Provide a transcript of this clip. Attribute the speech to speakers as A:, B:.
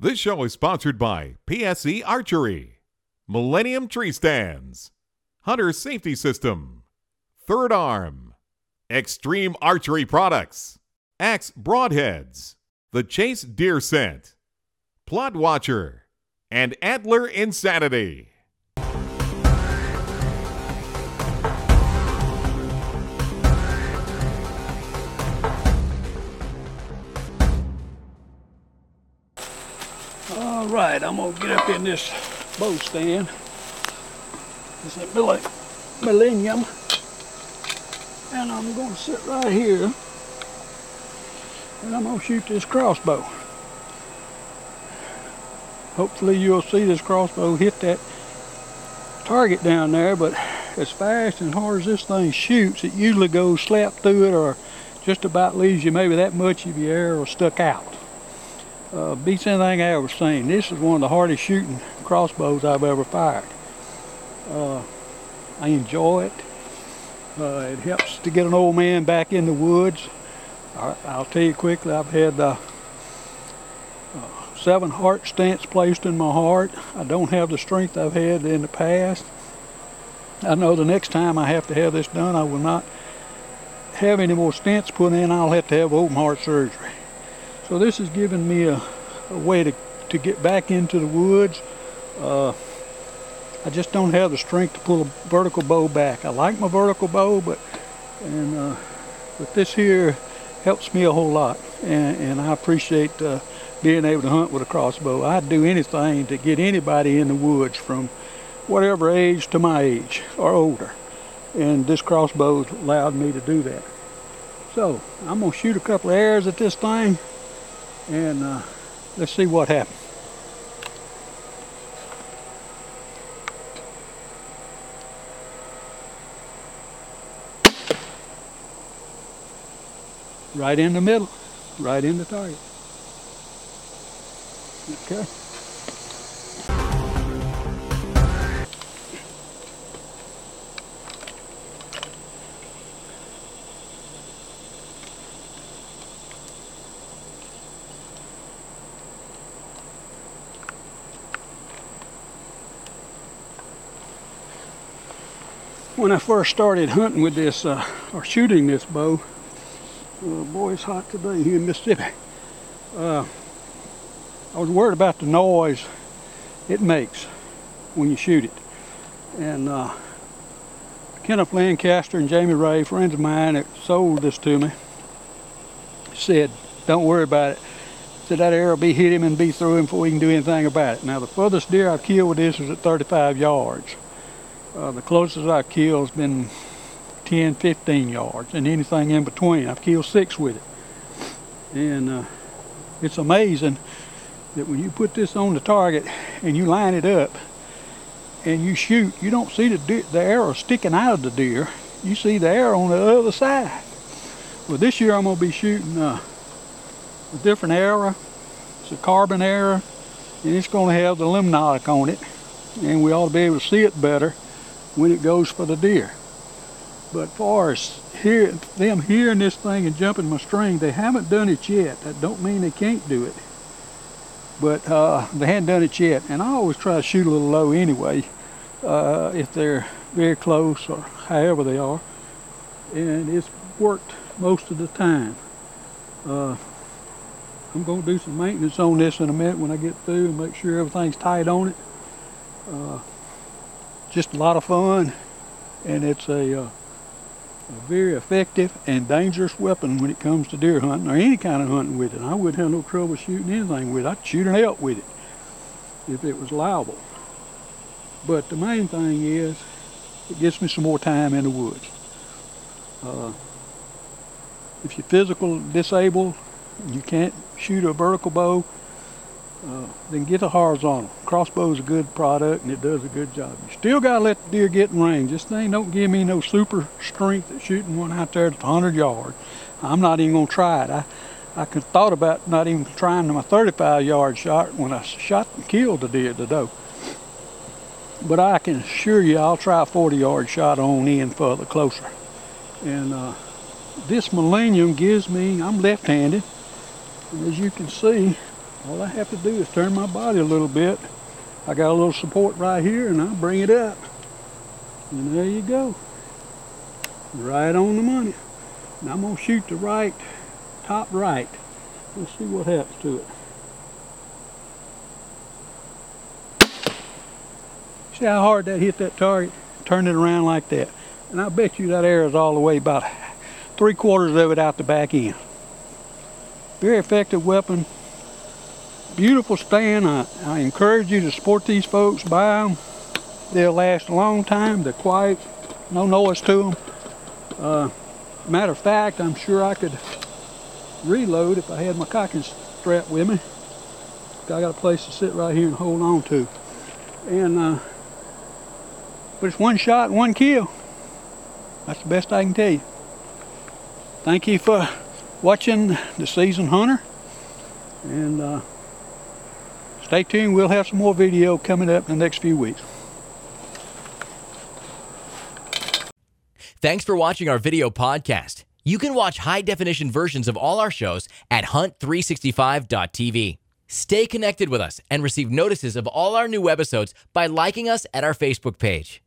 A: This show is sponsored by PSE Archery, Millennium Tree Stands, Hunter Safety System, Third Arm, Extreme Archery Products, Axe Broadheads, The Chase Deer Scent, Plot Watcher, and Antler Insanity.
B: All right, I'm gonna get up in this bow stand. Is Mille- Millennium. And I'm gonna sit right here and I'm gonna shoot this crossbow. Hopefully you'll see this crossbow hit that target down there, but as fast and hard as this thing shoots, it usually goes slap through it or just about leaves you maybe that much of your arrow stuck out uh, beats anything I ever seen. This is one of the hardest shooting crossbows I've ever fired. Uh, I enjoy it. Uh, it helps to get an old man back in the woods. I, I'll tell you quickly, I've had uh, uh, seven heart stents placed in my heart. I don't have the strength I've had in the past. I know the next time I have to have this done, I will not have any more stents put in. I'll have to have open heart surgery. So this has given me a, a way to, to get back into the woods. Uh, I just don't have the strength to pull a vertical bow back. I like my vertical bow, but and uh, but this here helps me a whole lot, and, and I appreciate uh, being able to hunt with a crossbow. I'd do anything to get anybody in the woods from whatever age to my age or older, and this crossbow allowed me to do that. So I'm gonna shoot a couple of arrows at this thing and uh, let's see what happens. Right in the middle, right in the target. Okay. When I first started hunting with this, uh, or shooting this bow, uh, boy, it's hot today here in Mississippi. Uh, I was worried about the noise it makes when you shoot it. And uh, Kenneth Lancaster and Jamie Ray, friends of mine that sold this to me, said, don't worry about it. Said that arrow be hit him and be through him before we can do anything about it. Now the furthest deer I've killed with this was at 35 yards. Uh, the closest I've killed has been 10, 15 yards, and anything in between. I've killed six with it. And uh, it's amazing that when you put this on the target and you line it up and you shoot, you don't see the, deer, the arrow sticking out of the deer. You see the arrow on the other side. Well, this year I'm going to be shooting uh, a different arrow. It's a carbon arrow, and it's going to have the Lumenok on it, and we ought to be able to see it better when it goes for the deer. But far as hear, them hearing this thing and jumping my string, they haven't done it yet. That don't mean they can't do it. But uh, they hadn't done it yet. And I always try to shoot a little low anyway, uh, if they're very close or however they are. And it's worked most of the time. Uh, I'm going to do some maintenance on this in a minute when I get through and make sure everything's tight on it. Just a lot of fun and it's a, uh, a, very effective and dangerous weapon when it comes to deer hunting or any kind of hunting with it. I wouldn't have no trouble shooting anything with it. I'd shoot an elk with it if it was liable. But the main thing is it gets me some more time in the woods. Uh, if you're physical disabled, you can't shoot a vertical bow, uh, then get a horizontal. Crossbow is a good product and it does a good job. You still got to let the deer get in range. This thing don't give me no super strength at shooting one out there that's 100 yards. I'm not even going to try it. I, I thought about not even trying my 35 yard shot when I shot and killed the deer, the doe. But I can assure you I'll try a 40 yard shot on in further closer. And uh, this Millennium gives me, I'm left handed, and as you can see, all I have to do is turn my body a little bit. I got a little support right here and I bring it up. And there you go. Right on the money. Now I'm gonna shoot the right, top right. Let's see what happens to it. See how hard that hit that target? Turn it around like that. And I bet you that arrow's all the way about three quarters of it out the back end. Very effective weapon. Beautiful stand. I, I encourage you to support these folks. Buy them. They'll last a long time. They're quiet. No noise to them. Uh, matter of fact, I'm sure I could reload if I had my cocking strap with me. I got a place to sit right here and hold on to. And uh, but it's one shot, one kill. That's the best I can tell you. Thank you for watching the Season Hunter. And uh, stay tuned. We'll have some more video coming up in the next few weeks.
C: Thanks for watching our video podcast. You can watch high definition versions of all our shows at hunt365.tv. Stay connected with us and receive notices of all our new episodes by liking us at our Facebook page.